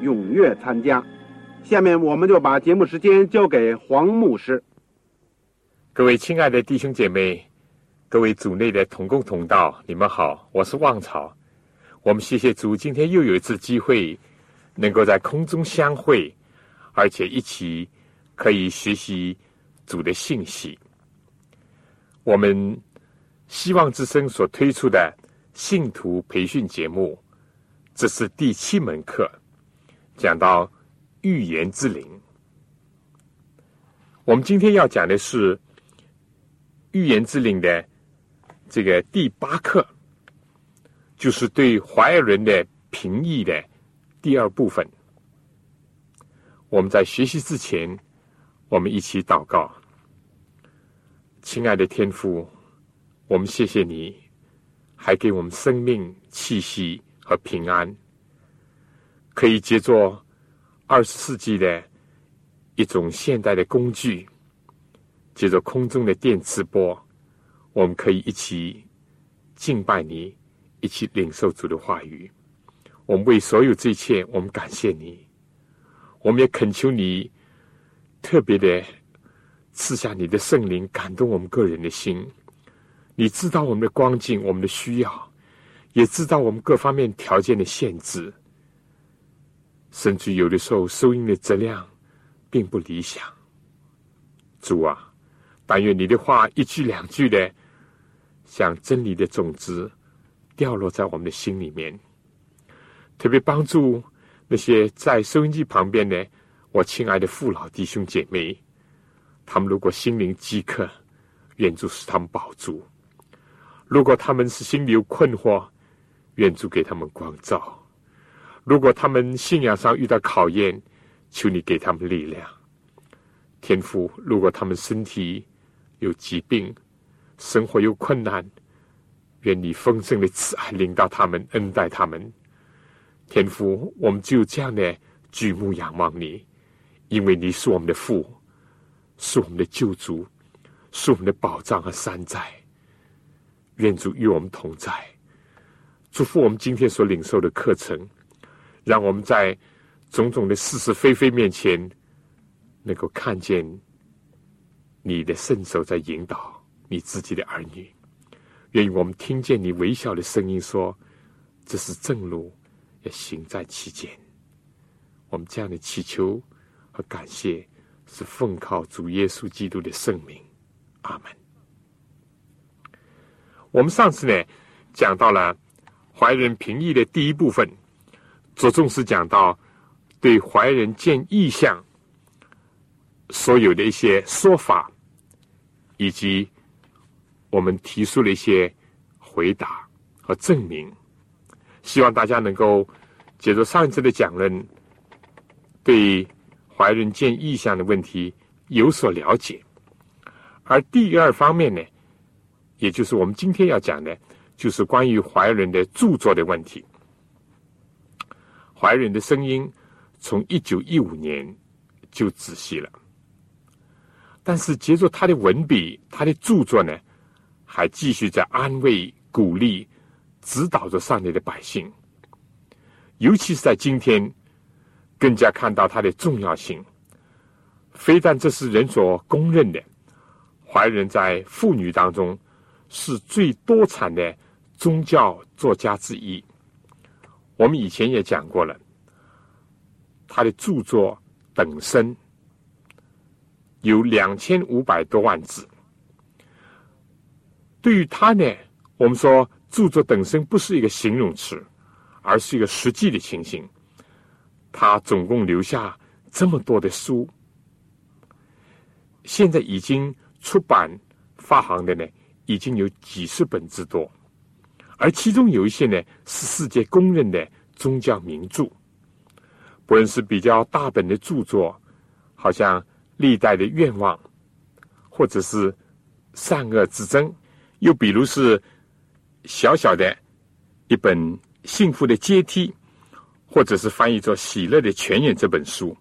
踊跃参加。下面我们就把节目时间交给黄牧师。各位亲爱的弟兄姐妹，各位组内的同工同道，你们好，我是旺草。我们谢谢主，今天又有一次机会能够在空中相会，而且一起可以学习主的信息。我们希望之声所推出的信徒培训节目，这是第七门课，讲到预言之灵。我们今天要讲的是预言之灵的这个第八课，就是对怀尔人的评议的第二部分。我们在学习之前，我们一起祷告。亲爱的天父，我们谢谢你，还给我们生命气息和平安，可以借助二十世纪的一种现代的工具，借着空中的电磁波，我们可以一起敬拜你，一起领受主的话语。我们为所有这一切，我们感谢你，我们也恳求你特别的。赐下你的圣灵，感动我们个人的心。你知道我们的光景，我们的需要，也知道我们各方面条件的限制，甚至有的时候收音的质量并不理想。主啊，但愿你的话一句两句的，像真理的种子掉落在我们的心里面，特别帮助那些在收音机旁边的我亲爱的父老弟兄姐妹。他们如果心灵饥渴，愿主使他们饱足；如果他们是心里有困惑，愿主给他们光照；如果他们信仰上遇到考验，求你给他们力量。天父，如果他们身体有疾病，生活有困难，愿你丰盛的慈爱领导他们，恩待他们。天父，我们只有这样的举目仰望你，因为你是我们的父。是我们的救主，是我们的宝藏和山寨。愿主与我们同在，祝福我们今天所领受的课程，让我们在种种的是是非非面前，能够看见你的圣手在引导你自己的儿女。愿意我们听见你微小的声音说：“这是正路，要行在其间。”我们这样的祈求和感谢。是奉靠主耶稣基督的圣名，阿门。我们上次呢讲到了怀人评议的第一部分，着重是讲到对怀人见意象所有的一些说法，以及我们提出了一些回答和证明，希望大家能够借着上一次的讲论对。怀人见异象的问题有所了解，而第二方面呢，也就是我们今天要讲的，就是关于怀人的著作的问题。怀仁的声音从一九一五年就仔细了，但是接着他的文笔，他的著作呢，还继续在安慰、鼓励、指导着上面的百姓，尤其是在今天。更加看到它的重要性。非但这是人所公认的，怀仁在妇女当中是最多产的宗教作家之一。我们以前也讲过了，他的著作等身有两千五百多万字。对于他呢，我们说著作等身不是一个形容词，而是一个实际的情形。他总共留下这么多的书，现在已经出版发行的呢，已经有几十本之多，而其中有一些呢是世界公认的宗教名著，不论是比较大本的著作，好像《历代的愿望》，或者是《善恶之争》。又比如是小小的一本《幸福的阶梯》，或者是翻译作《喜乐的泉眼》这本书，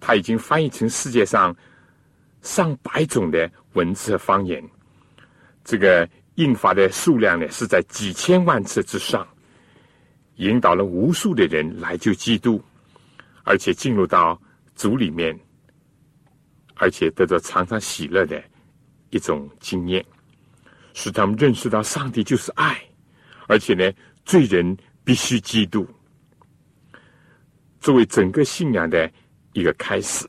它已经翻译成世界上上百种的文字和方言。这个印发的数量呢，是在几千万次之上，引导了无数的人来救基督，而且进入到主里面，而且得到常常喜乐的一种经验。使他们认识到上帝就是爱，而且呢，罪人必须基督，作为整个信仰的一个开始。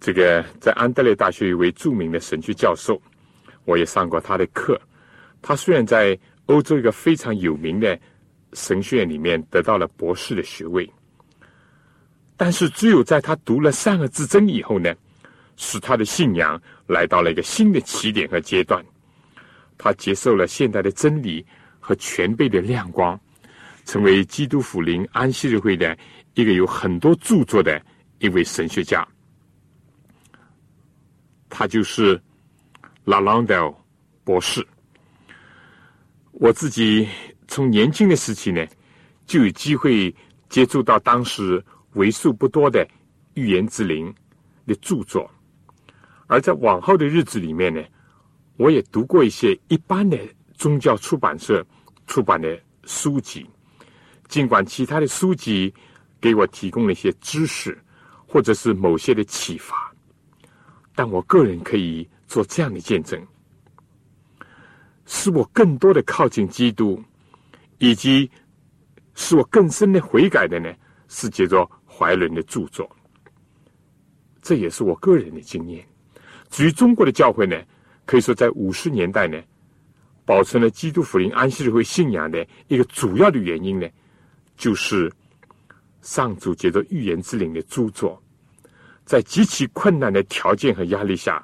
这个在安德烈大学一位著名的神学教授，我也上过他的课。他虽然在欧洲一个非常有名的神学院里面得到了博士的学位，但是只有在他读了善恶之争以后呢。使他的信仰来到了一个新的起点和阶段，他接受了现代的真理和全辈的亮光，成为基督福临安息日会的一个有很多著作的一位神学家。他就是拉朗德博士。我自己从年轻的时期呢，就有机会接触到当时为数不多的预言之灵的著作。而在往后的日子里面呢，我也读过一些一般的宗教出版社出版的书籍。尽管其他的书籍给我提供了一些知识，或者是某些的启发，但我个人可以做这样的见证：使我更多的靠近基督，以及使我更深的悔改的呢，是借着怀伦的著作。这也是我个人的经验。至于中国的教会呢，可以说在五十年代呢，保存了基督福音安息日会信仰的一个主要的原因呢，就是上主借着预言之灵的著作，在极其困难的条件和压力下，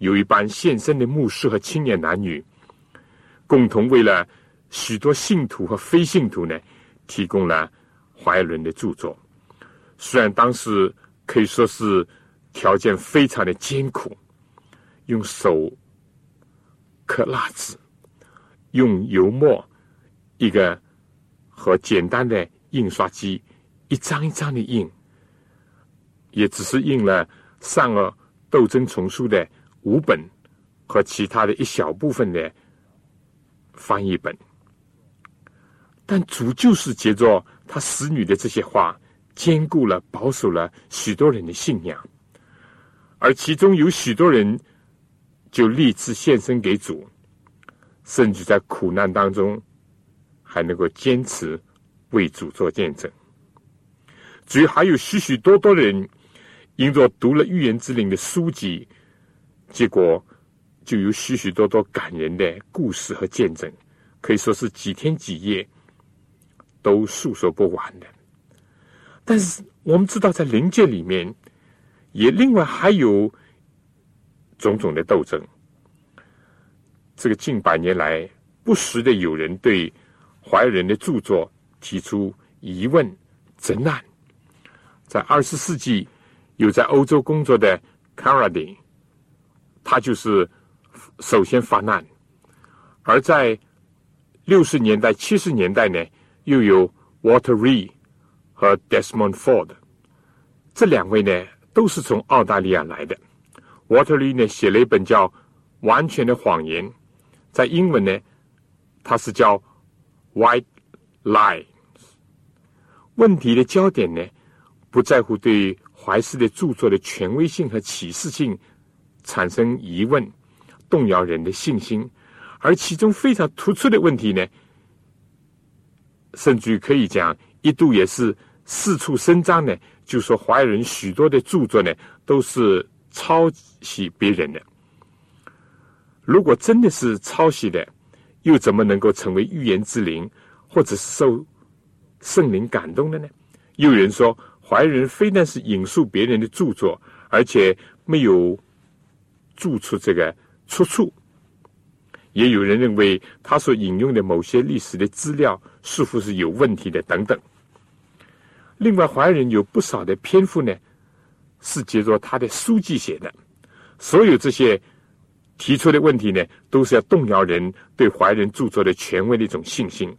有一班献身的牧师和青年男女，共同为了许多信徒和非信徒呢，提供了怀伦的著作。虽然当时可以说是。条件非常的艰苦，用手刻蜡纸，用油墨，一个和简单的印刷机，一张一张的印，也只是印了善恶斗争丛书的五本和其他的一小部分的翻译本，但主就是借着他使女的这些话，兼顾了保守了许多人的信仰。而其中有许多人就立志献身给主，甚至在苦难当中还能够坚持为主做见证。至于还有许许多多的人，因着读了预言之灵的书籍，结果就有许许多多感人的故事和见证，可以说是几天几夜都诉说不完的。但是我们知道，在灵界里面。也另外还有种种的斗争。这个近百年来，不时的有人对怀仁的著作提出疑问、责难。在二十世纪，有在欧洲工作的 Caradine 他就是首先发难；而在六十年代、七十年代呢，又有 Walter Reed 和 Desmond Ford 这两位呢。都是从澳大利亚来的。Waterly 呢写了一本叫《完全的谎言》，在英文呢，它是叫《White Lies》。问题的焦点呢，不在乎对怀斯的著作的权威性和启示性产生疑问，动摇人的信心，而其中非常突出的问题呢，甚至可以讲一度也是四处声张呢，就说怀仁许多的著作呢都是抄袭别人的。如果真的是抄袭的，又怎么能够成为预言之灵，或者是受圣灵感动的呢？又有人说，怀仁非但是引述别人的著作，而且没有注出这个出处。也有人认为他所引用的某些历史的资料似乎是有问题的，等等。另外，怀仁有不少的篇幅呢，是接着他的书记写的。所有这些提出的问题呢，都是要动摇人对怀仁著作的权威的一种信心。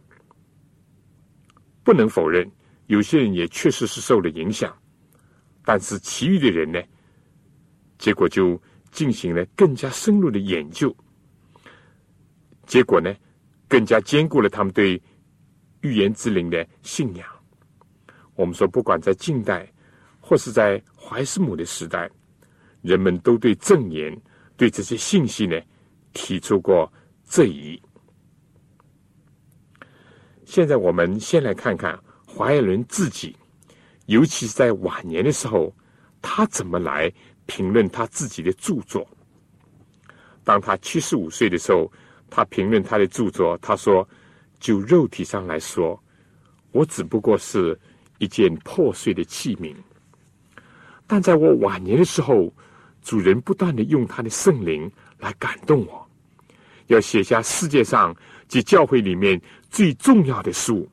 不能否认，有些人也确实是受了影响，但是其余的人呢，结果就进行了更加深入的研究，结果呢，更加坚固了他们对预言之灵的信仰。我们说，不管在近代，或是在怀斯姆的时代，人们都对证言、对这些信息呢提出过质疑。现在，我们先来看看怀仁自己，尤其是在晚年的时候，他怎么来评论他自己的著作。当他七十五岁的时候，他评论他的著作，他说：“就肉体上来说，我只不过是。”一件破碎的器皿，但在我晚年的时候，主人不断的用他的圣灵来感动我，要写下世界上及教会里面最重要的书。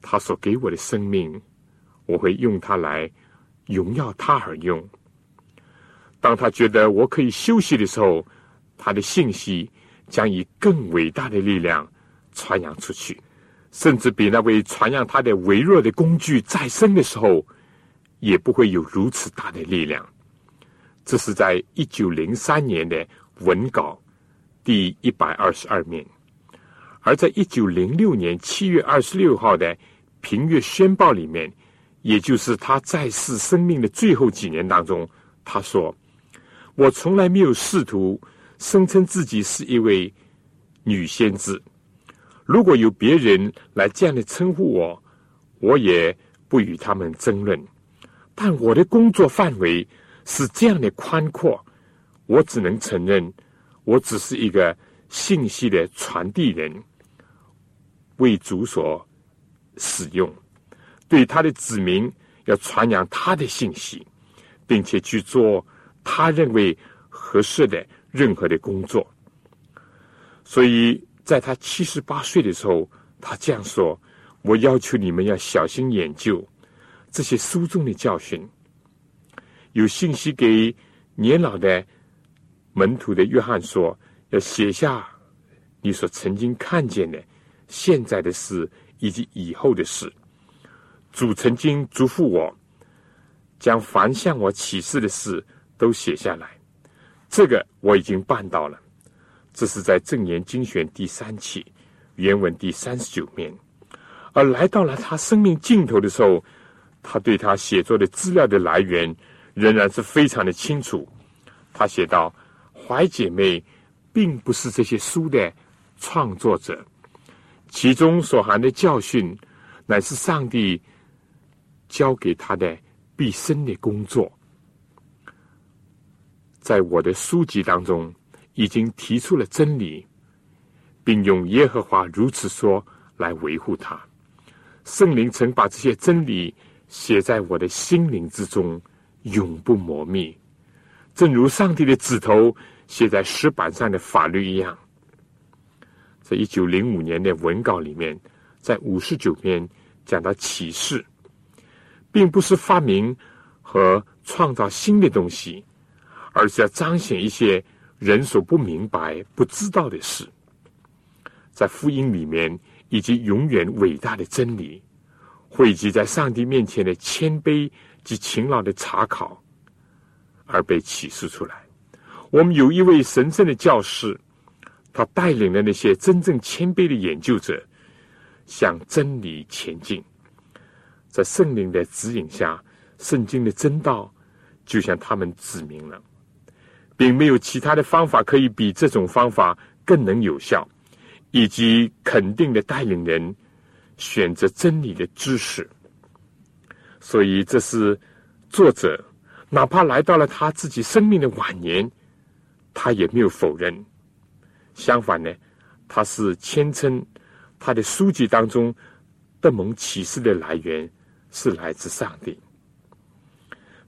他所给我的生命，我会用它来荣耀他而用。当他觉得我可以休息的时候，他的信息将以更伟大的力量传扬出去。甚至比那位传扬他的微弱的工具再生的时候，也不会有如此大的力量。这是在一九零三年的文稿第一百二十二面，而在一九零六年七月二十六号的平月宣报里面，也就是他在世生命的最后几年当中，他说：“我从来没有试图声称自己是一位女先知。”如果有别人来这样的称呼我，我也不与他们争论。但我的工作范围是这样的宽阔，我只能承认，我只是一个信息的传递人，为主所使用，对他的子民要传扬他的信息，并且去做他认为合适的任何的工作。所以。在他七十八岁的时候，他这样说：“我要求你们要小心研究这些书中的教训。有信息给年老的门徒的约翰说，要写下你所曾经看见的、现在的事以及以后的事。主曾经嘱咐我，将凡向我启示的事都写下来。这个我已经办到了。”这是在《正言精选》第三期原文第三十九面，而来到了他生命尽头的时候，他对他写作的资料的来源仍然是非常的清楚。他写道：“怀姐妹并不是这些书的创作者，其中所含的教训乃是上帝交给他的毕生的工作，在我的书籍当中。”已经提出了真理，并用耶和华如此说来维护他。圣灵曾把这些真理写在我的心灵之中，永不磨灭，正如上帝的指头写在石板上的法律一样。在一九零五年的文稿里面，在五十九篇讲到启示，并不是发明和创造新的东西，而是要彰显一些。人所不明白、不知道的事，在福音里面，以及永远伟大的真理，汇集在上帝面前的谦卑及勤劳的查考，而被启示出来。我们有一位神圣的教师，他带领了那些真正谦卑的研究者，向真理前进。在圣灵的指引下，圣经的真道就向他们指明了。并没有其他的方法可以比这种方法更能有效，以及肯定的带领人选择真理的知识。所以这是作者，哪怕来到了他自己生命的晚年，他也没有否认。相反呢，他是谦称他的书籍当中的蒙启示的来源是来自上帝。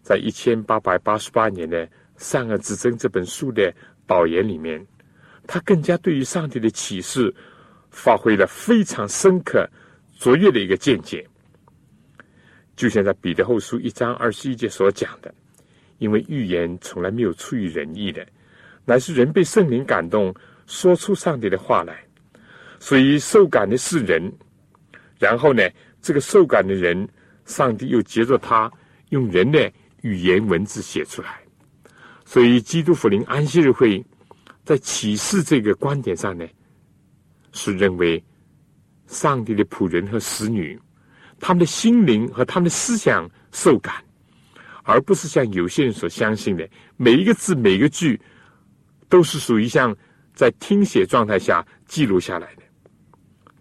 在一千八百八十八年的《善恶之争》这本书的导言里面，他更加对于上帝的启示发挥了非常深刻、卓越的一个见解。就像在彼得后书一章二十一节所讲的，因为预言从来没有出于人意的，乃是人被圣灵感动，说出上帝的话来，所以受感的是人。然后呢，这个受感的人，上帝又接着他用人的语言文字写出来。所以基督福临安息日会在启示这个观点上呢，是认为上帝的仆人和使女。他们的心灵和他们的思想受感，而不是像有些人所相信的，每一个字、每一个句都是属于像在听写状态下记录下来的。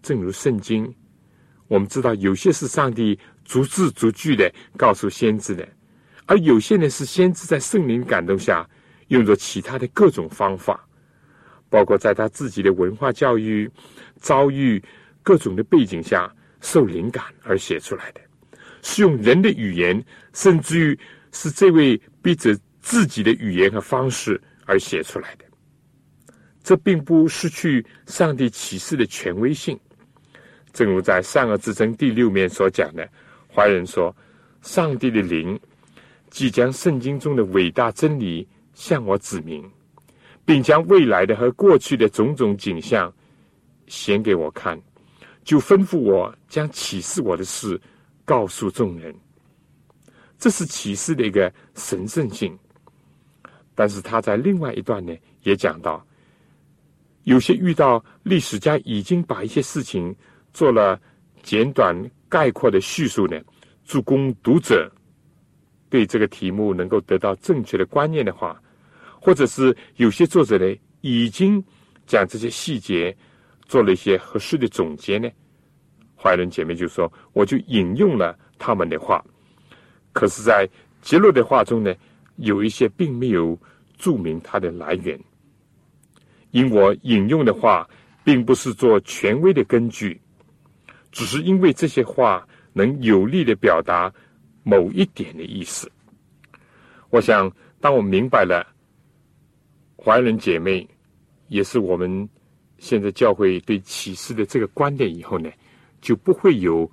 正如圣经，我们知道有些是上帝逐字逐句的告诉先知的，而有些呢是先知在圣灵感动下用着其他的各种方法，包括在他自己的文化教育遭遇各种的背景下。受灵感而写出来的，是用人的语言，甚至于是这位笔者自己的语言和方式而写出来的。这并不失去上帝启示的权威性。正如在《善恶之争》第六面所讲的，华人说：“上帝的灵即将圣经中的伟大真理向我指明，并将未来的和过去的种种景象显给我看。”就吩咐我将启示我的事告诉众人，这是启示的一个神圣性。但是他在另外一段呢，也讲到，有些遇到历史家已经把一些事情做了简短概括的叙述呢，助攻读者对这个题目能够得到正确的观念的话，或者是有些作者呢已经将这些细节。做了一些合适的总结呢，怀仁姐妹就说：“我就引用了他们的话，可是，在结论的话中呢，有一些并没有注明它的来源。因我引用的话，并不是做权威的根据，只是因为这些话能有力的表达某一点的意思。我想，当我明白了怀仁姐妹，也是我们。”现在教会对启示的这个观点以后呢，就不会有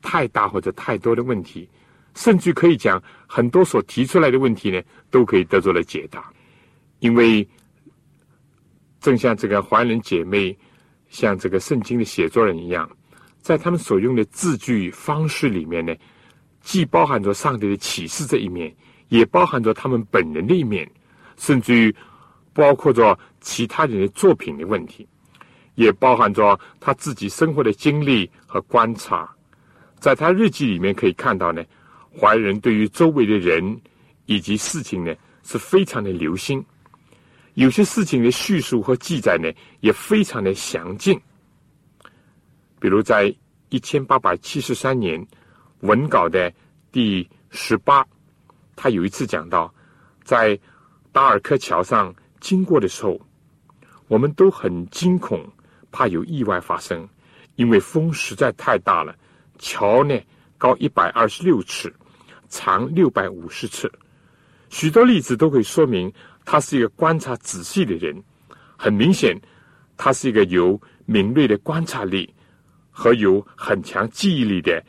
太大或者太多的问题，甚至可以讲很多所提出来的问题呢，都可以得到了解答。因为正像这个华人姐妹，像这个圣经的写作人一样，在他们所用的字句方式里面呢，既包含着上帝的启示这一面，也包含着他们本人的一面，甚至于包括着其他人的作品的问题。也包含着他自己生活的经历和观察，在他日记里面可以看到呢，怀仁对于周围的人以及事情呢是非常的留心，有些事情的叙述和记载呢也非常的详尽。比如在一千八百七十三年文稿的第十八，他有一次讲到，在达尔克桥上经过的时候，我们都很惊恐。怕有意外发生，因为风实在太大了。桥呢高一百二十六尺，长六百五十尺。许多例子都可以说明他是一个观察仔细的人。很明显，他是一个有敏锐的观察力和有很强记忆力的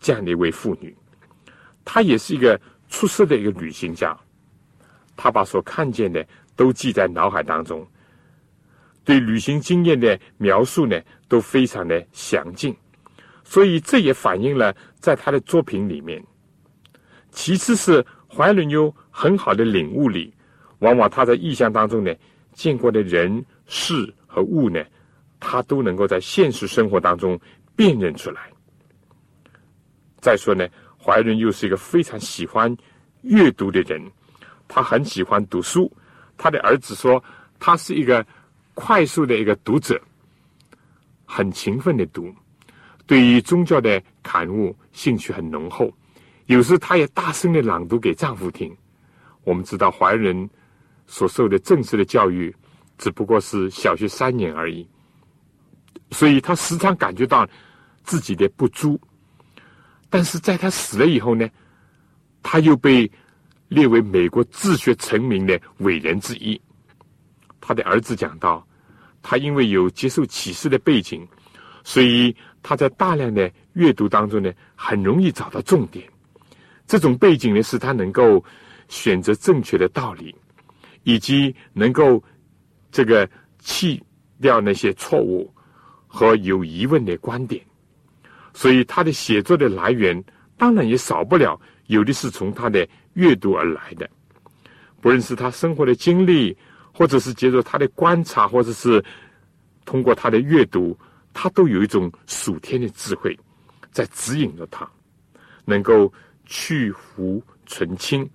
这样的一位妇女。她也是一个出色的一个旅行家。她把所看见的都记在脑海当中。对旅行经验的描述呢，都非常的详尽，所以这也反映了在他的作品里面。其次是怀伦妞很好的领悟力，往往他在意象当中呢见过的人事和物呢，他都能够在现实生活当中辨认出来。再说呢，怀仁又是一个非常喜欢阅读的人，他很喜欢读书。他的儿子说，他是一个。快速的一个读者，很勤奋的读，对于宗教的刊物兴趣很浓厚，有时他也大声的朗读给丈夫听。我们知道怀仁所受的正式的教育只不过是小学三年而已，所以他时常感觉到自己的不足。但是在他死了以后呢，他又被列为美国自学成名的伟人之一。他的儿子讲到，他因为有接受启示的背景，所以他在大量的阅读当中呢，很容易找到重点。这种背景呢，使他能够选择正确的道理，以及能够这个弃掉那些错误和有疑问的观点。所以他的写作的来源，当然也少不了有的是从他的阅读而来的，不论是他生活的经历，或者是接受他的观察，或者是通过他的阅读，他都有一种属天的智慧在指引着他，能够。去福存清，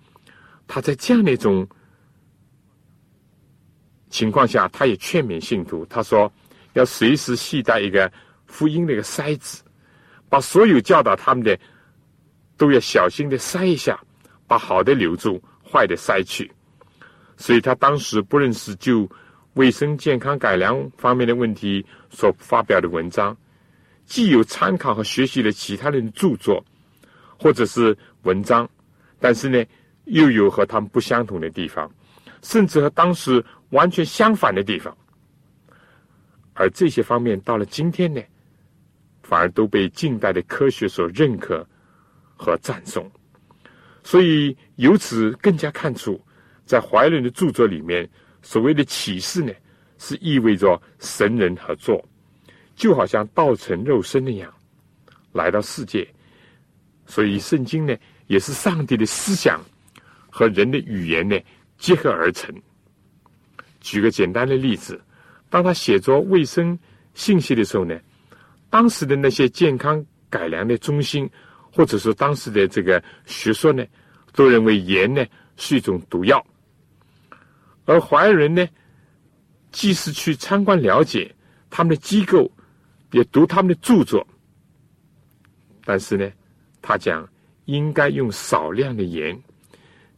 他在这样的一种情况下，他也劝勉信徒，他说要随时携带一个福音的一个筛子，把所有教导他们的都要小心的筛一下，把好的留住，坏的筛去。所以他当时不论是就卫生健康改良方面的问题所发表的文章，既有参考和学习了其他人的著作。或者是文章，但是呢，又有和他们不相同的地方，甚至和当时完全相反的地方。而这些方面到了今天呢，反而都被近代的科学所认可和赞颂。所以由此更加看出，在怀仁的著作里面，所谓的启示呢，是意味着神人合作，就好像道成肉身那样来到世界。所以，圣经呢，也是上帝的思想和人的语言呢结合而成。举个简单的例子，当他写作卫生信息的时候呢，当时的那些健康改良的中心，或者说当时的这个学说呢，都认为盐呢是一种毒药。而怀仁呢，既是去参观了解他们的机构，也读他们的著作，但是呢。他讲应该用少量的盐，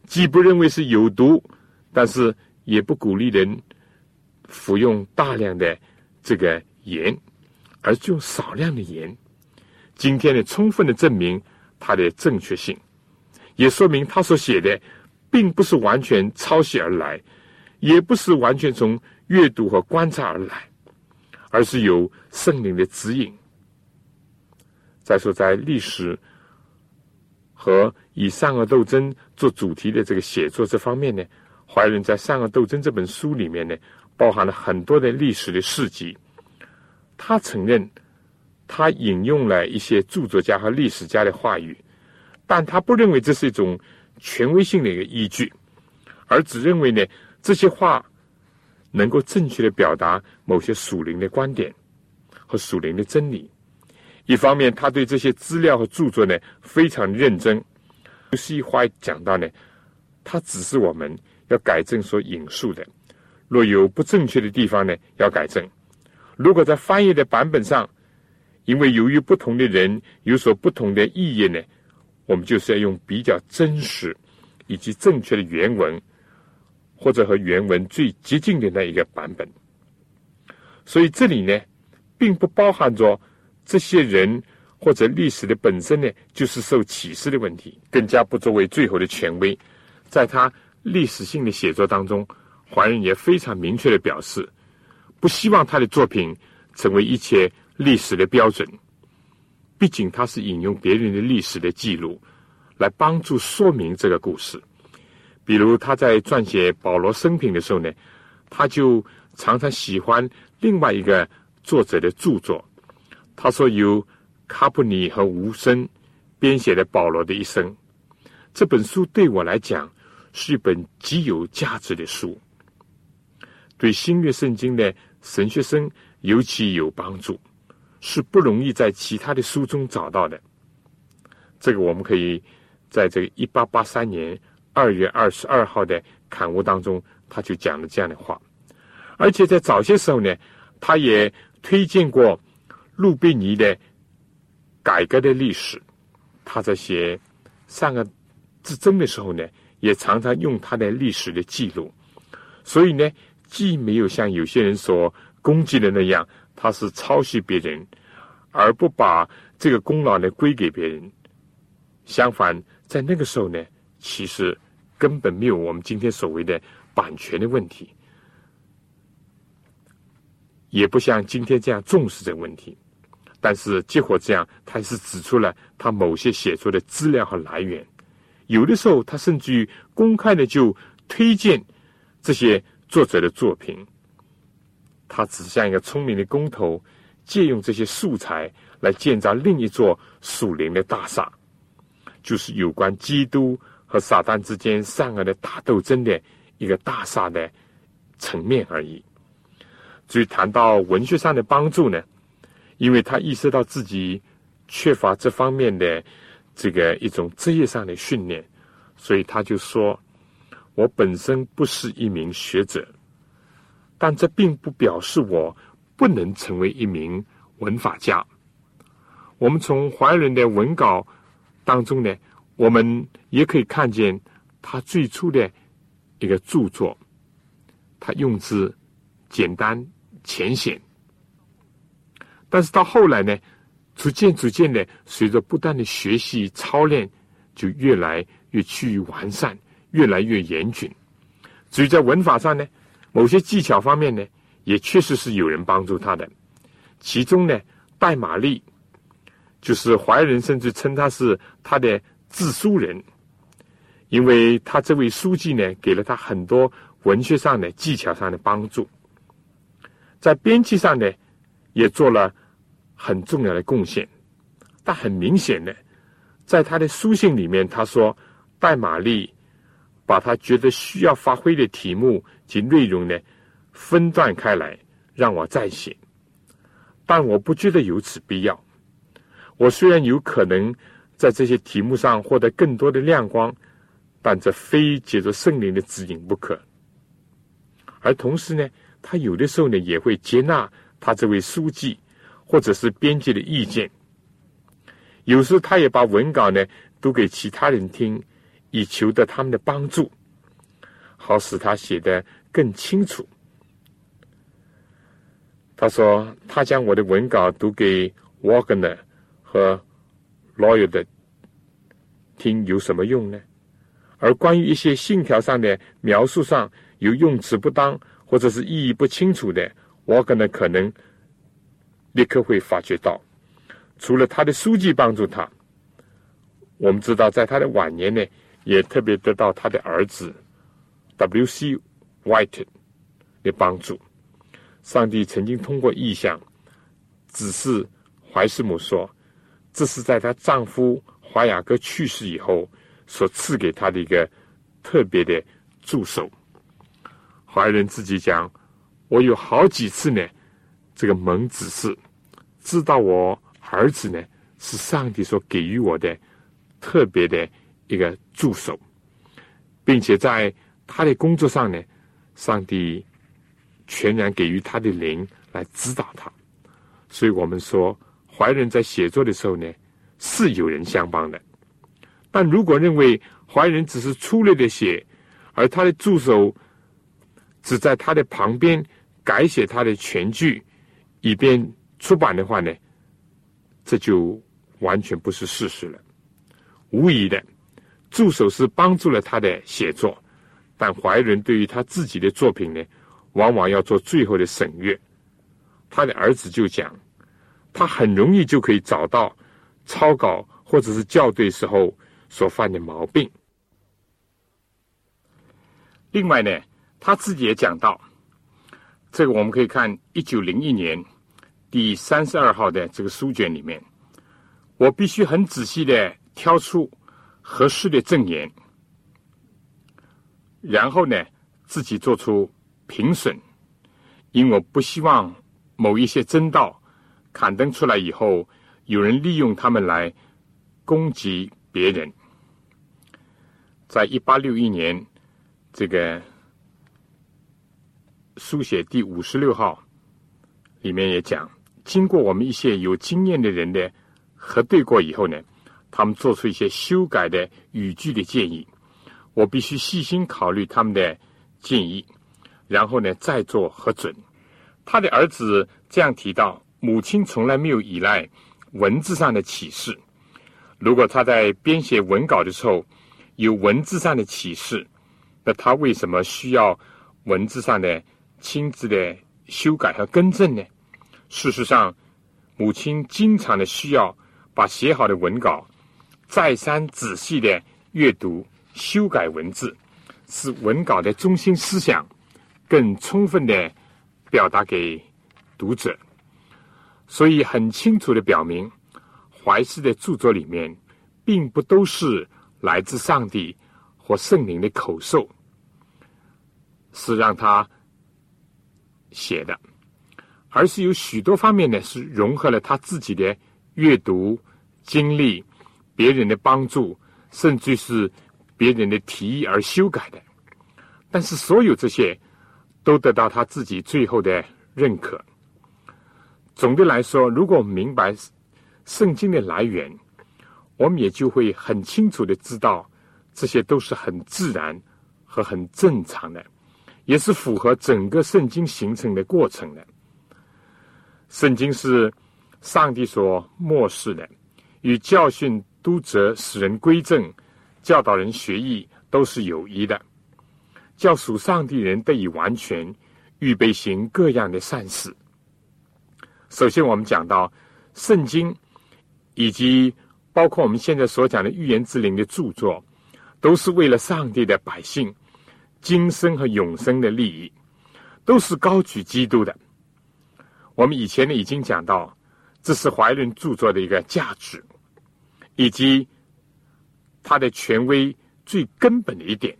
既不认为是有毒，但是也不鼓励人服用大量的这个盐，而用少量的盐。今天呢，充分的证明它的正确性，也说明他所写的并不是完全抄袭而来，也不是完全从阅读和观察而来，而是有圣灵的指引。再说在历史。和以善恶斗争做主题的这个写作这方面呢，怀仁在《善恶斗争》这本书里面呢，包含了很多的历史的事迹。他承认，他引用了一些著作家和历史家的话语，但他不认为这是一种权威性的一个依据，而只认为呢，这些话能够正确的表达某些属灵的观点和属灵的真理。一方面，他对这些资料和著作呢非常认真。是一话讲到呢，他只是我们要改正所引述的，若有不正确的地方呢，要改正。如果在翻译的版本上，因为由于不同的人有所不同的意义呢，我们就是要用比较真实以及正确的原文，或者和原文最接近的那一个版本。所以这里呢，并不包含着。这些人或者历史的本身呢，就是受启示的问题，更加不作为最后的权威。在他历史性的写作当中，怀仁也非常明确的表示，不希望他的作品成为一切历史的标准。毕竟他是引用别人的历史的记录，来帮助说明这个故事。比如他在撰写保罗生平的时候呢，他就常常喜欢另外一个作者的著作。他说：“由卡普尼和吴森编写的《保罗的一生》这本书，对我来讲是一本极有价值的书，对新约圣经的神学生尤其有帮助，是不容易在其他的书中找到的。这个我们可以在这个一八八三年二月二十二号的刊物当中，他就讲了这样的话。而且在早些时候呢，他也推荐过。”路贝尼的改革的历史，他在写《三个之争的时候呢，也常常用他的历史的记录。所以呢，既没有像有些人所攻击的那样，他是抄袭别人，而不把这个功劳呢归给别人。相反，在那个时候呢，其实根本没有我们今天所谓的版权的问题，也不像今天这样重视这个问题。但是结果这样，他还是指出了他某些写作的资料和来源。有的时候，他甚至于公开的就推荐这些作者的作品。他只像一个聪明的工头，借用这些素材来建造另一座属灵的大厦。就是有关基督和撒旦之间善恶的大斗争的一个大厦的层面而已。至于谈到文学上的帮助呢，因为他意识到自己缺乏这方面的这个一种职业上的训练，所以他就说：“我本身不是一名学者，但这并不表示我不能成为一名文法家。”我们从怀仁的文稿。当中呢，我们也可以看见他最初的一个著作，他用字简单浅显，但是到后来呢，逐渐逐渐的，随着不断的学习操练，就越来越趋于完善，越来越严峻。至于在文法上呢，某些技巧方面呢，也确实是有人帮助他的。其中呢，戴玛丽。就是怀仁甚至称他是他的自书人，因为他这位书记呢，给了他很多文学上的技巧上的帮助，在编辑上呢，也做了很重要的贡献。但很明显的，在他的书信里面，他说戴玛丽把他觉得需要发挥的题目及内容呢，分段开来让我再写，但我不觉得有此必要。我虽然有可能在这些题目上获得更多的亮光，但这非借着圣灵的指引不可。而同时呢，他有的时候呢也会接纳他这位书记或者是编辑的意见。有时他也把文稿呢读给其他人听，以求得他们的帮助，好使他写得更清楚。他说：“他将我的文稿读给 Wagner。”和 lawyer 的听有什么用呢？而关于一些信条上的描述上有用词不当或者是意义不清楚的，我可能可能立刻会发觉到。除了他的书记帮助他，我们知道在他的晚年呢，也特别得到他的儿子 W.C. White 的帮助。上帝曾经通过意象指示怀斯姆说。这是在她丈夫华雅各去世以后所赐给她的一个特别的助手。怀仁自己讲：“我有好几次呢，这个蒙指示，知道我儿子呢是上帝所给予我的特别的一个助手，并且在他的工作上呢，上帝全然给予他的灵来指导他。所以我们说。”怀仁在写作的时候呢，是有人相帮的。但如果认为怀仁只是粗略的写，而他的助手只在他的旁边改写他的全句，以便出版的话呢，这就完全不是事实了。无疑的，助手是帮助了他的写作，但怀仁对于他自己的作品呢，往往要做最后的审阅。他的儿子就讲。他很容易就可以找到抄稿或者是校对时候所犯的毛病。另外呢，他自己也讲到，这个我们可以看一九零一年第三十二号的这个书卷里面，我必须很仔细的挑出合适的证言，然后呢自己做出评审，因为我不希望某一些真道。刊登出来以后，有人利用他们来攻击别人。在一八六一年，这个书写第五十六号里面也讲，经过我们一些有经验的人的核对过以后呢，他们做出一些修改的语句的建议，我必须细心考虑他们的建议，然后呢再做核准。他的儿子这样提到：母亲从来没有依赖文字上的启示。如果他在编写文稿的时候有文字上的启示，那他为什么需要文字上的亲自的修改和更正呢？事实上，母亲经常的需要把写好的文稿再三仔细的阅读、修改文字，使文稿的中心思想更充分的表达给读者。所以，很清楚的表明。怀斯的著作里面，并不都是来自上帝或圣灵的口授，是让他写的，而是有许多方面呢，是融合了他自己的阅读经历、别人的帮助，甚至是别人的提议而修改的。但是，所有这些都得到他自己最后的认可。总的来说，如果我们明白。圣经的来源，我们也就会很清楚的知道，这些都是很自然和很正常的，也是符合整个圣经形成的过程的。圣经是上帝所漠视的，与教训、督责、使人归正、教导人学艺都是有益的，叫属上帝人得以完全，预备行各样的善事。首先，我们讲到圣经。以及包括我们现在所讲的预言之灵的著作，都是为了上帝的百姓今生和永生的利益，都是高举基督的。我们以前呢已经讲到，这是怀伦著作的一个价值，以及他的权威最根本的一点。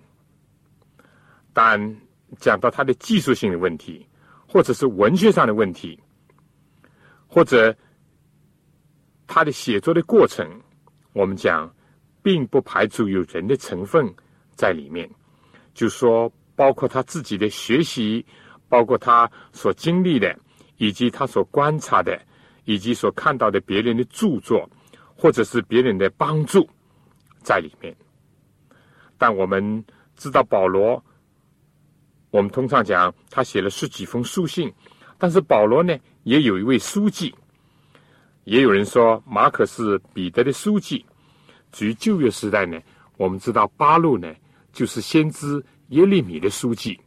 但讲到他的技术性的问题，或者是文学上的问题，或者。他的写作的过程，我们讲，并不排除有人的成分在里面。就说，包括他自己的学习，包括他所经历的，以及他所观察的，以及所看到的别人的著作，或者是别人的帮助在里面。但我们知道，保罗，我们通常讲他写了十几封书信，但是保罗呢，也有一位书记。也有人说，马可是彼得的书记。至于旧约时代呢，我们知道八路呢就是先知耶利米的书记，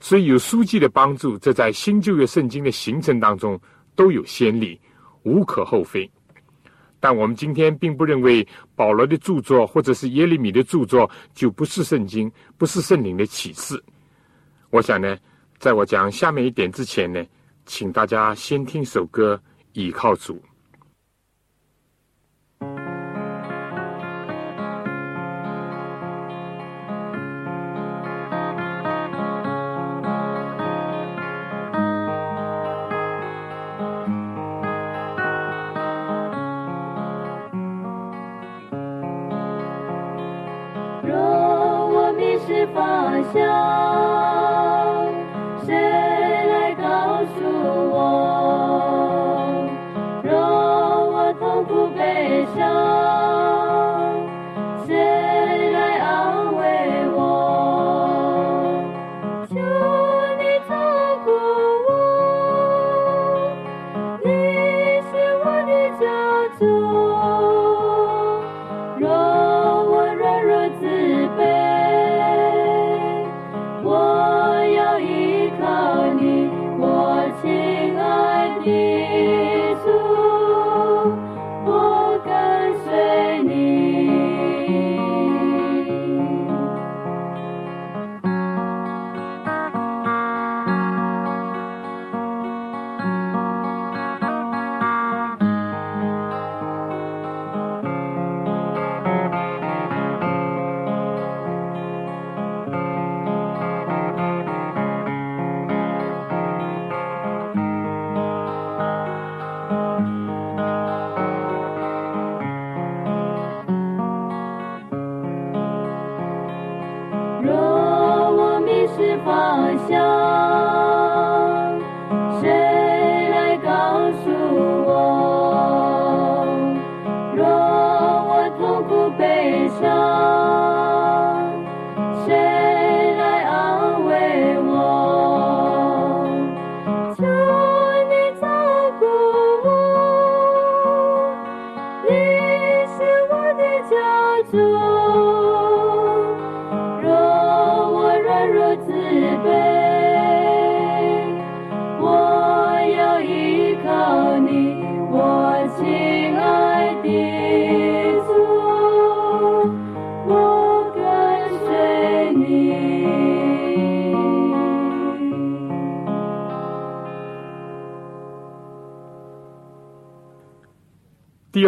所以有书记的帮助，这在新旧约圣经的形成当中都有先例，无可厚非。但我们今天并不认为保罗的著作或者是耶利米的著作就不是圣经，不是圣灵的启示。我想呢，在我讲下面一点之前呢，请大家先听首歌，倚靠主。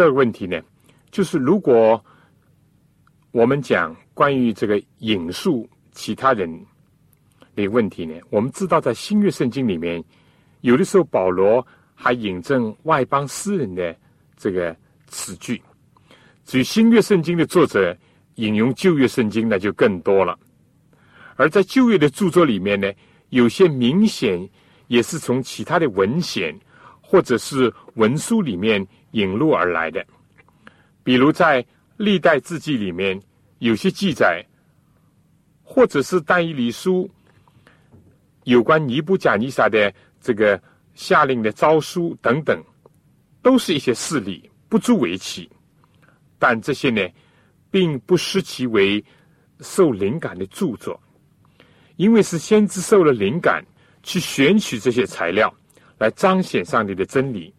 二个问题呢，就是如果我们讲关于这个引述其他人的问题呢，我们知道在新约圣经里面，有的时候保罗还引证外邦诗人的这个词句，至于新约圣经的作者引用旧约圣经，那就更多了。而在旧约的著作里面呢，有些明显也是从其他的文献或者是文书里面引路而来的，比如在历代志记里面有些记载，或者是但以理书有关尼布甲尼撒的这个下令的诏书等等，都是一些事例，不足为奇。但这些呢，并不失其为受灵感的著作，因为是先知受了灵感，去选取这些材料来彰显上帝的真理。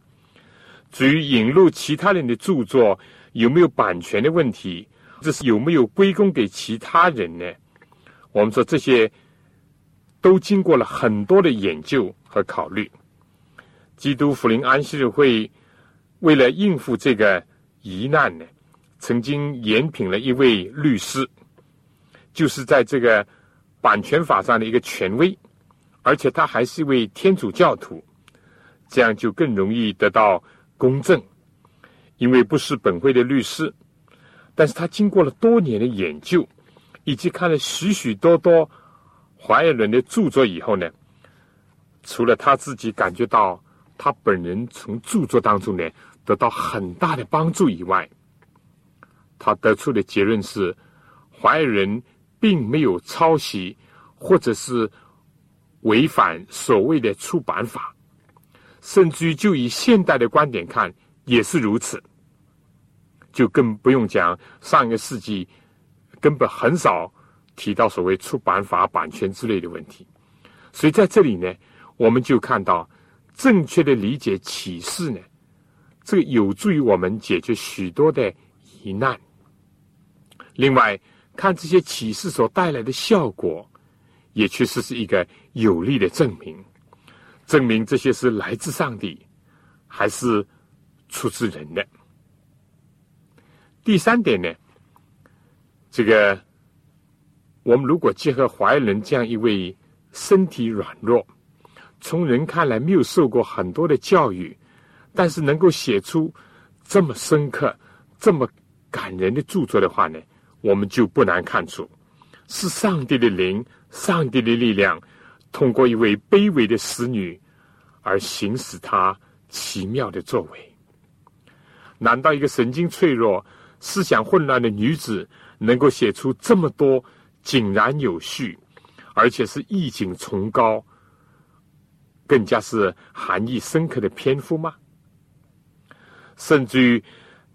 至于引入其他人的著作有没有版权的问题，这是有没有归功给其他人呢？我们说这些都经过了很多的研究和考虑。基督福临安息日会为了应付这个疑难呢，曾经延聘了一位律师，就是在这个版权法上的一个权威，而且他还是一位天主教徒，这样就更容易得到公正，因为不是本会的律师，但是他经过了多年的研究，以及看了许许多多怀尔伦的著作以后呢，除了他自己感觉到他本人从著作当中呢得到很大的帮助以外，他得出的结论是，怀尔人并没有抄袭或者是违反所谓的出版法。甚至于就以现代的观点看，也是如此。就更不用讲上一个世纪根本很少提到所谓出版法、版权之类的问题。所以在这里呢，我们就看到正确的理解启示呢，这个有助于我们解决许多的疑难。另外，看这些启示所带来的效果，也确实是一个有力的证明。证明这些是来自上帝，还是出自人的。第三点呢，这个我们如果结合怀仁这样一位身体软弱、从人看来没有受过很多的教育，但是能够写出这么深刻、这么感人的著作的话呢，我们就不难看出，是上帝的灵、上帝的力量。通过一位卑微的使女而行使他奇妙的作为，难道一个神经脆弱、思想混乱的女子能够写出这么多井然有序，而且是意境崇高、更加是含义深刻的篇幅吗？甚至于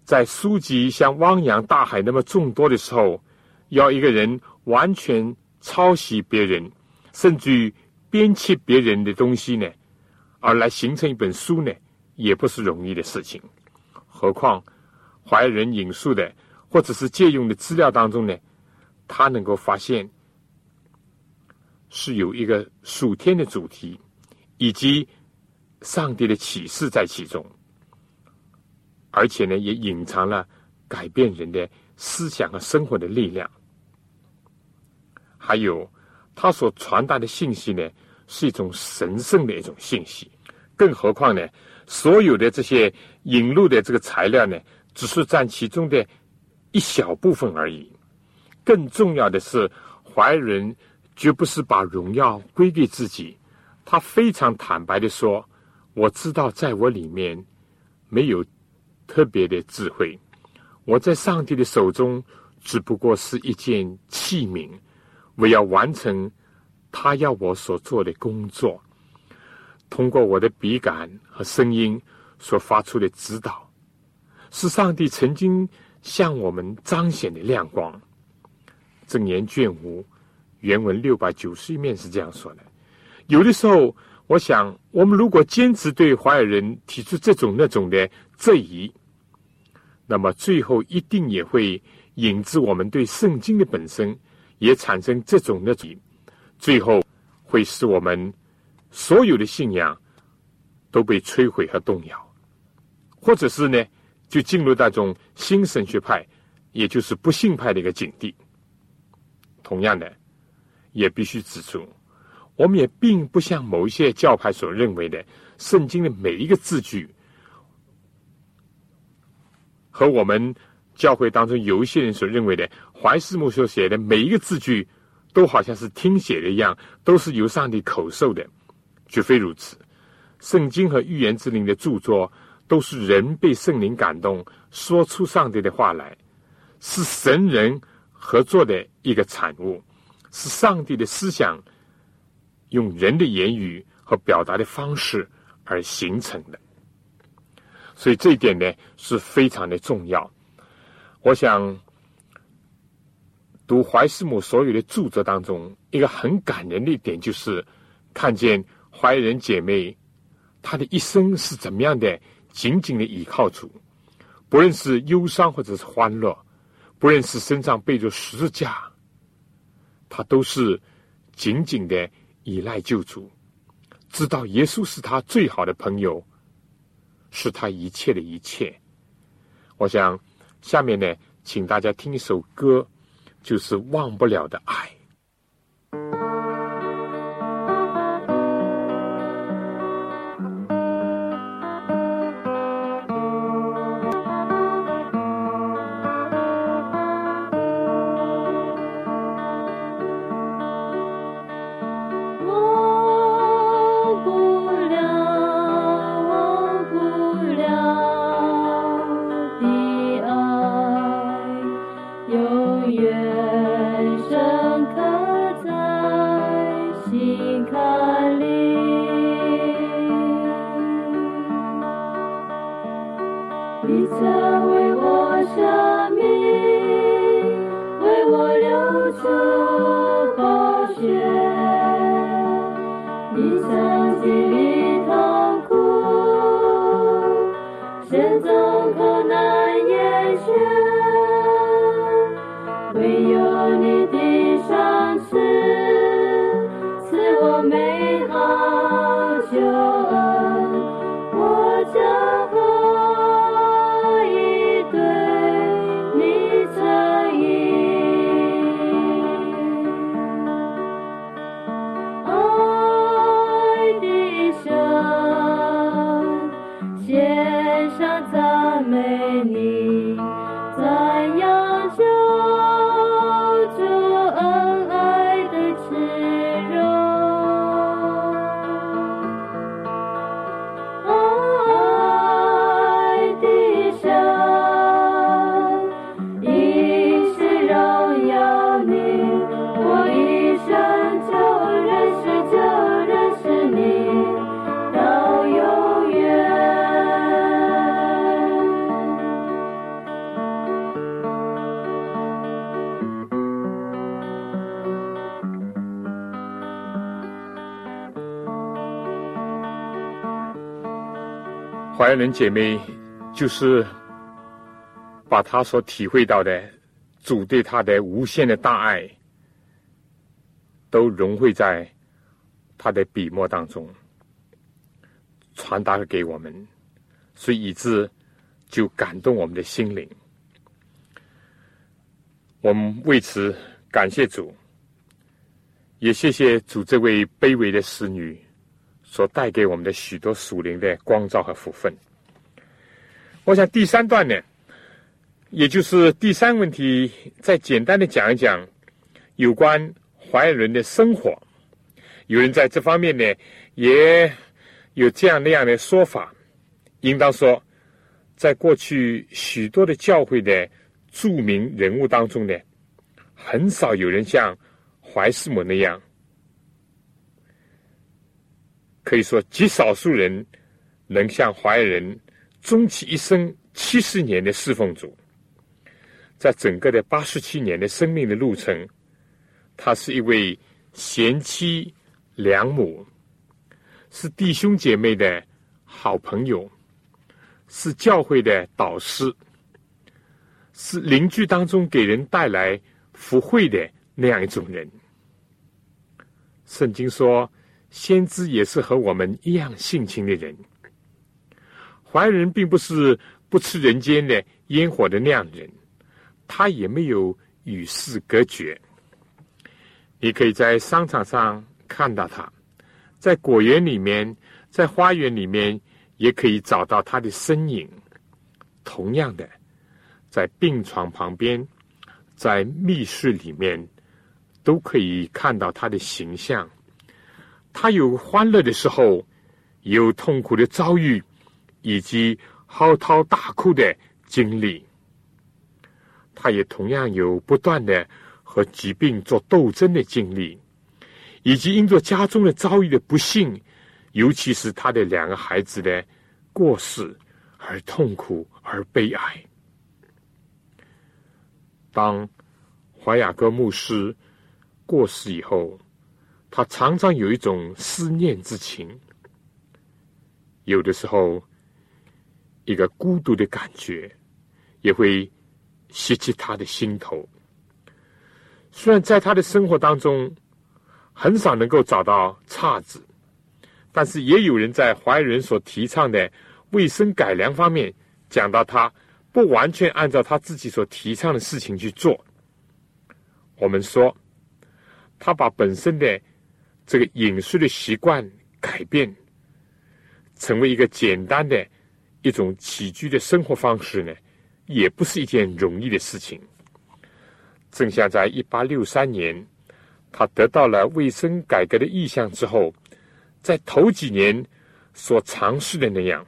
在书籍像汪洋大海那么众多的时候，要一个人完全抄袭别人，甚至于。编辑别人的东西呢，而来形成一本书呢，也不是容易的事情。何况怀人引述的或者是借用的资料当中呢，他能够发现是有一个属天的主题，以及上帝的启示在其中，而且呢，也隐藏了改变人的思想和生活的力量。还有他所传达的信息呢。是一种神圣的一种信息，更何况呢？所有的这些引入的这个材料呢，只是占其中的一小部分而已。更重要的是，怀仁绝不是把荣耀归给自己，他非常坦白的说：“我知道，在我里面没有特别的智慧，我在上帝的手中只不过是一件器皿，我要完成。”他要我所做的工作，通过我的笔杆和声音所发出的指导，是上帝曾经向我们彰显的亮光。正言卷五原文六百九十一面是这样说的。有的时候，我想，我们如果坚持对华尔人提出这种那种的质疑，那么最后一定也会引致我们对圣经的本身也产生这种那种，最后会使我们所有的信仰都被摧毁和动摇，或者是呢，就进入那种新神学派，也就是不信派的一个境地。同样的，也必须指出，我们也并不像某一些教派所认为的，圣经的每一个字句。和我们教会当中有一些人所认为的怀斯母所写的每一个字句，都好像是听写的一样，都是由上帝口授的，绝非如此。圣经和预言之灵的著作，都是人被圣灵感动，说出上帝的话来，是神人合作的一个产物，是上帝的思想用人的言语和表达的方式而形成的。所以这一点呢是非常的重要。我想读怀斯母所有的著作当中，一个很感人的一点就是看见怀仁姐妹她的一生是怎么样的，紧紧的倚靠主，不论是忧伤或者是欢乐，不论是身上背着十字架，她都是紧紧的依赖救主，知道耶稣是他最好的朋友。是他一切的一切。我想，下面呢，请大家听一首歌，就是《忘不了的爱》。怀仁姐妹就是把她所体会到的主对她的无限的大爱，都融汇在她的笔墨当中，传达给我们，所以以致就感动我们的心灵。我们为此感谢主，也谢谢主这位卑微的使女。所带给我们的许多属灵的光照和福分。我想第三段呢，也就是第三个问题，再简单的讲一讲有关怀仁的生活。有人在这方面呢，也有这样那样的说法。应当说，在过去许多的教会的著名人物当中呢，很少有人像怀斯母那样。可以说，极少数人能像怀仁终其一生七十年的侍奉主。在整个的八十七年的生命的路程，他是一位贤妻良母，是弟兄姐妹的好朋友，是教会的导师，是邻居当中给人带来福慧的那样一种人。圣经说，先知也是和我们一样性情的人。怀人并不是不吃人间的烟火的那样人，他也没有与世隔绝。你可以在商场上看到他，在果园里面，在花园里面，也可以找到他的身影。同样的，在病床旁边，在密室里面。都可以看到他的形象。他有欢乐的时候，有痛苦的遭遇，以及嚎啕大哭的经历。他也同样有不断的和疾病做斗争的经历，以及因着家中的遭遇的不幸，尤其是他的两个孩子的过世而痛苦而悲哀。当怀雅各牧师。过世以后，他常常有一种思念之情，有的时候，一个孤独的感觉也会袭击他的心头。虽然在他的生活当中很少能够找到岔子，但是也有人在怀仁所提倡的卫生改良方面讲到他不完全按照他自己所提倡的事情去做。我们说。他把本身的这个饮食的习惯改变，成为一个简单的一种起居的生活方式呢，也不是一件容易的事情。正像在一八六三年，他得到了卫生改革的意向之后，在头几年所尝试的那样，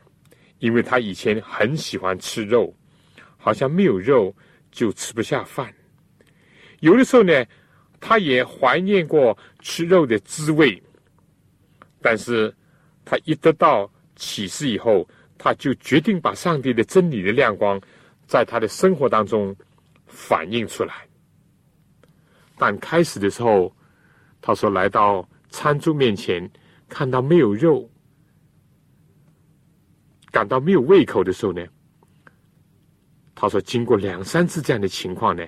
因为他以前很喜欢吃肉，好像没有肉就吃不下饭，有的时候呢。他也怀念过吃肉的滋味，但是他一得到启示以后，他就决定把上帝的真理的亮光在他的生活当中反映出来。但开始的时候，他说来到餐桌面前，看到没有肉，感到没有胃口的时候呢，他说经过两三次这样的情况呢，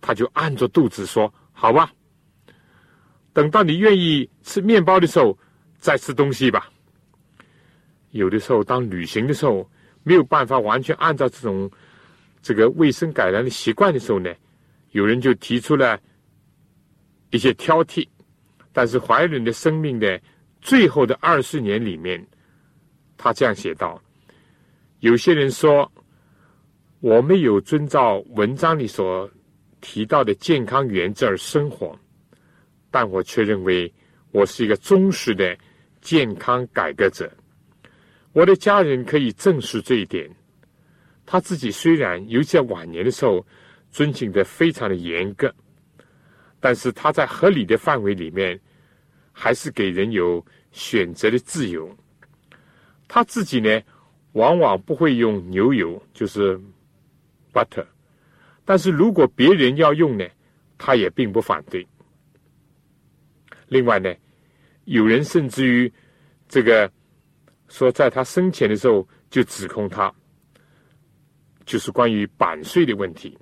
他就按着肚子说。好吧，等到你愿意吃面包的时候，再吃东西吧。有的时候，当旅行的时候没有办法完全按照这种这个卫生改良的习惯的时候呢，有人就提出了一些挑剔。但是怀仁的生命的最后的二十年里面，他这样写道：有些人说我没有遵照文章里所。提到的健康原则而生活，但我却认为我是一个忠实的健康改革者。我的家人可以证实这一点。他自己虽然尤其在晚年的时候遵循的非常的严格，但是他在合理的范围里面，还是给人有选择的自由。他自己呢，往往不会用牛油，就是 butter。但是如果别人要用呢，他也并不反对。另外呢，有人甚至于这个说，在他生前的时候就指控他，就是关于版税的问题。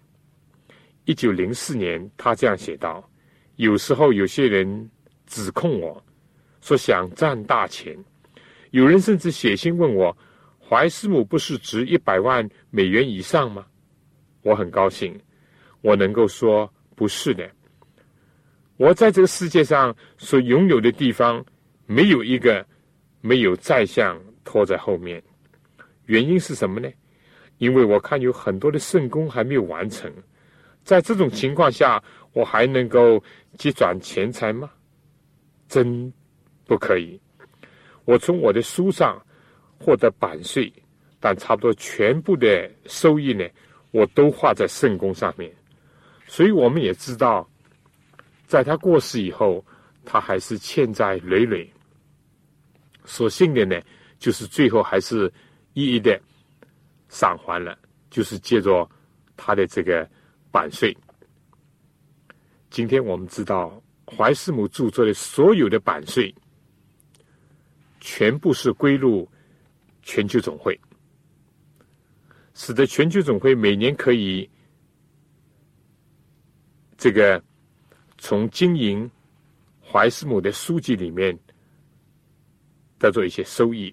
一九零四年，他这样写道：“有时候有些人指控我说想赚大钱，有人甚至写信问我，怀斯姆不是值一百万美元以上吗？”我很高兴，我能够说不是的。我在这个世界上所拥有的地方，没有一个没有债项拖在后面。原因是什么呢？因为我看有很多的圣功还没有完成。在这种情况下，我还能够积攒钱财吗？真不可以。我从我的书上获得版税，但差不多全部的收益呢？我都画在圣宫上面，所以我们也知道，在他过世以后，他还是欠债累累。所幸的呢，就是最后还是一一的偿还了，就是借着他的这个版税。今天我们知道，怀斯母著作的所有的版税，全部是归入全球总会，使得全球总会每年可以这个从经营怀斯姆的书籍里面得到一些收益。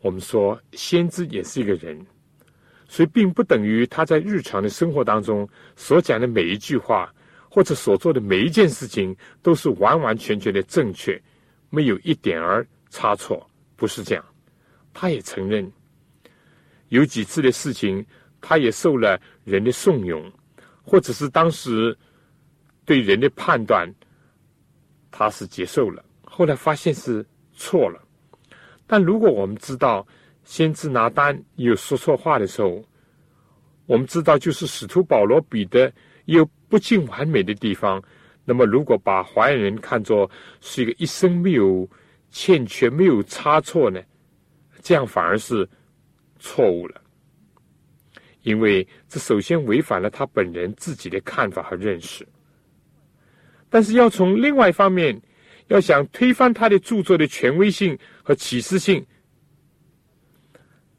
我们说，先知也是一个人，所以并不等于他在日常的生活当中所讲的每一句话。或者所做的每一件事情都是完完全全的正确，没有一点儿差错，不是这样。他也承认有几次的事情，他也受了人的怂恿，或者是当时对人的判断，他是接受了，后来发现是错了。但如果我们知道先知拿单有说错话的时候，我们知道就是使徒保罗、彼得。有不尽完美的地方，那么如果把华人人看作是一个一生没有欠缺、没有差错呢？这样反而是错误了，因为这首先违反了他本人自己的看法和认识。但是要从另外一方面，要想推翻他的著作的权威性和启示性，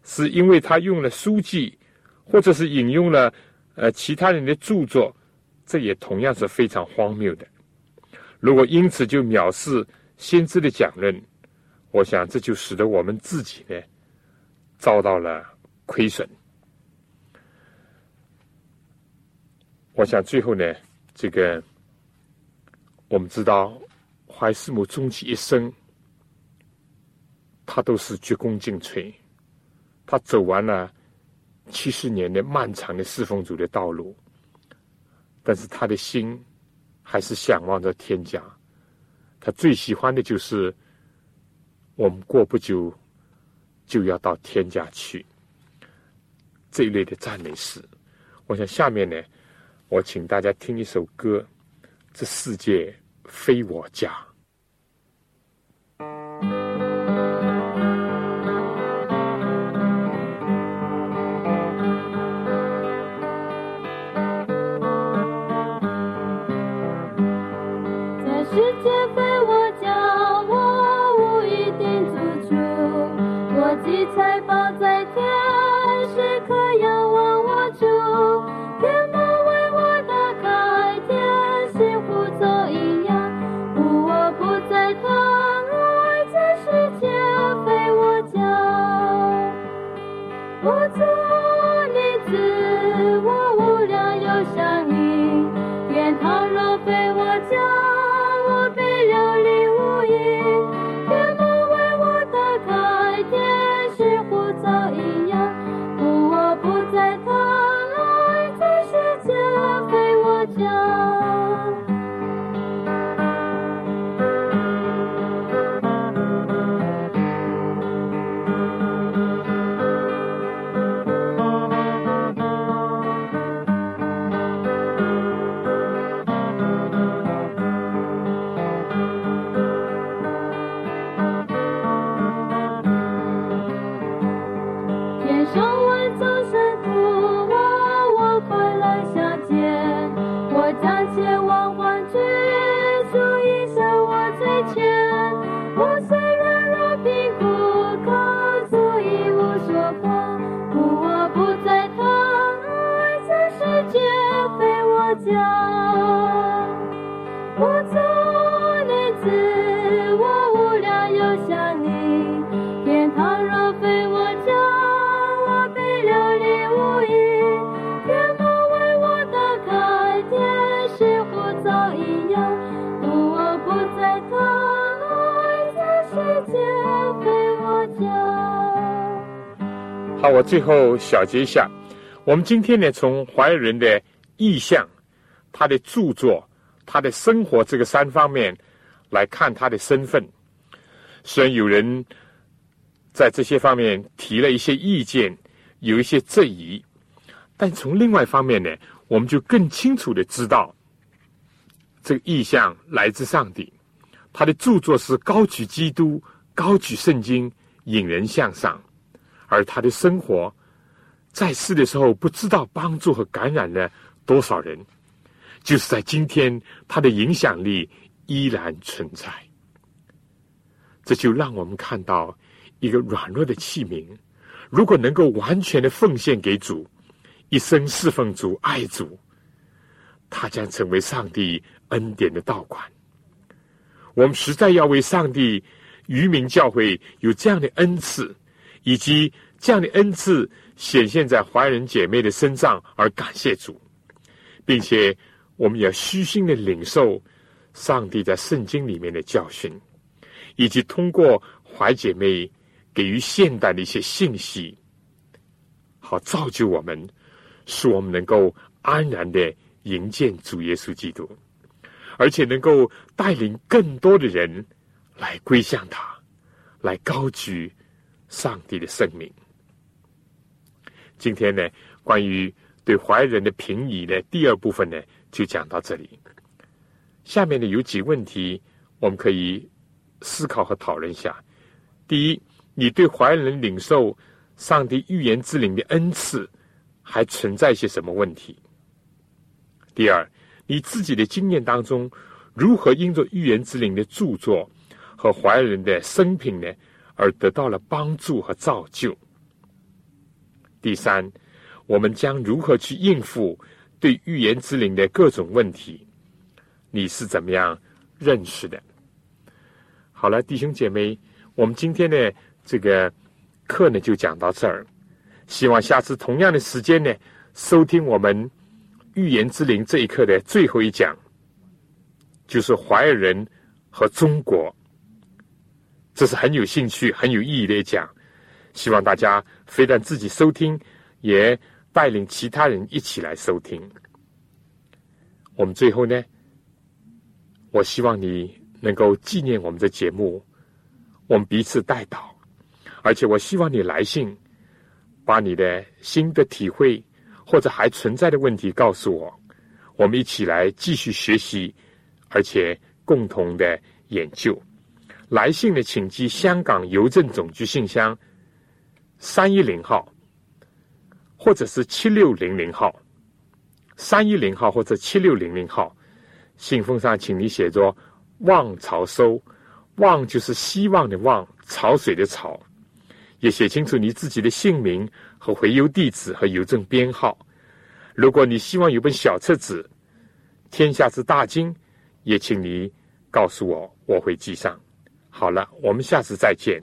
是因为他用了书籍，或者是引用了呃其他人的著作。这也同样是非常荒谬的。如果因此就藐视先知的讲论，我想这就使得我们自己呢遭到了亏损。我想最后呢，这个我们知道怀斯母终其一生，他都是鞠躬尽瘁，他走完了七十年的漫长的侍奉主的道路。但是他的心还是向往着天家，他最喜欢的就是我们过不久就要到天家去这一类的赞美诗。我想下面呢，我请大家听一首歌，《这世界非我家》。好，我最后小结一下，我们今天呢，从怀仁的意象、他的著作、他的生活这个三方面来看他的身份。虽然有人在这些方面提了一些意见，有一些质疑，但从另外一方面呢，我们就更清楚的知道，这个意象来自上帝，他的著作是高举基督、高举圣经，引人向上。而他的生活在世的时候，不知道帮助和感染了多少人，就是在今天，他的影响力依然存在。这就让我们看到一个软弱的器皿，如果能够完全的奉献给主，一生侍奉主、爱主，他将成为上帝恩典的道馆。我们实在要为上帝渔民教会有这样的恩赐，以及这样的恩赐显现在华人姐妹的身上而感谢主，并且我们要虚心的领受上帝在圣经里面的教训。以及通过怀姐妹给予现代的一些信息，好造就我们，使我们能够安然的迎接主耶稣基督，而且能够带领更多的人来归向他，来高举上帝的圣名。今天呢，关于对怀人的评语呢，第二部分呢，就讲到这里。下面呢，有几问题我们可以。思考和讨论一下：第一，你对怀人领受上帝预言之灵的恩赐还存在一些什么问题？第二，你自己的经验当中，如何因着预言之灵的著作和怀人的生平呢，而得到了帮助和造就？第三，我们将如何去应付对预言之灵的各种问题？你是怎么样认识的？好了，弟兄姐妹，我们今天的这个课呢就讲到这儿。希望下次同样的时间呢，收听我们《预言之灵》这一课的最后一讲，就是怀尔人和中国。这是很有兴趣、很有意义的一讲。希望大家非但自己收听，也带领其他人一起来收听。我们最后呢，我希望你。能够纪念我们的节目，我们彼此带祷，而且我希望你来信，把你的新的体会或者还存在的问题告诉我，我们一起来继续学习，而且共同的研究。来信呢，请寄香港邮政总局信箱三一零号，或者是七六零零号，三一零号或者七六零零号，信封上请你写着。望潮收，望就是希望的望，潮水的潮，也写清楚你自己的姓名和回邮地址和邮政编号。如果你希望有本小册子《天下之大经》，也请你告诉我，我会寄上。好了，我们下次再见。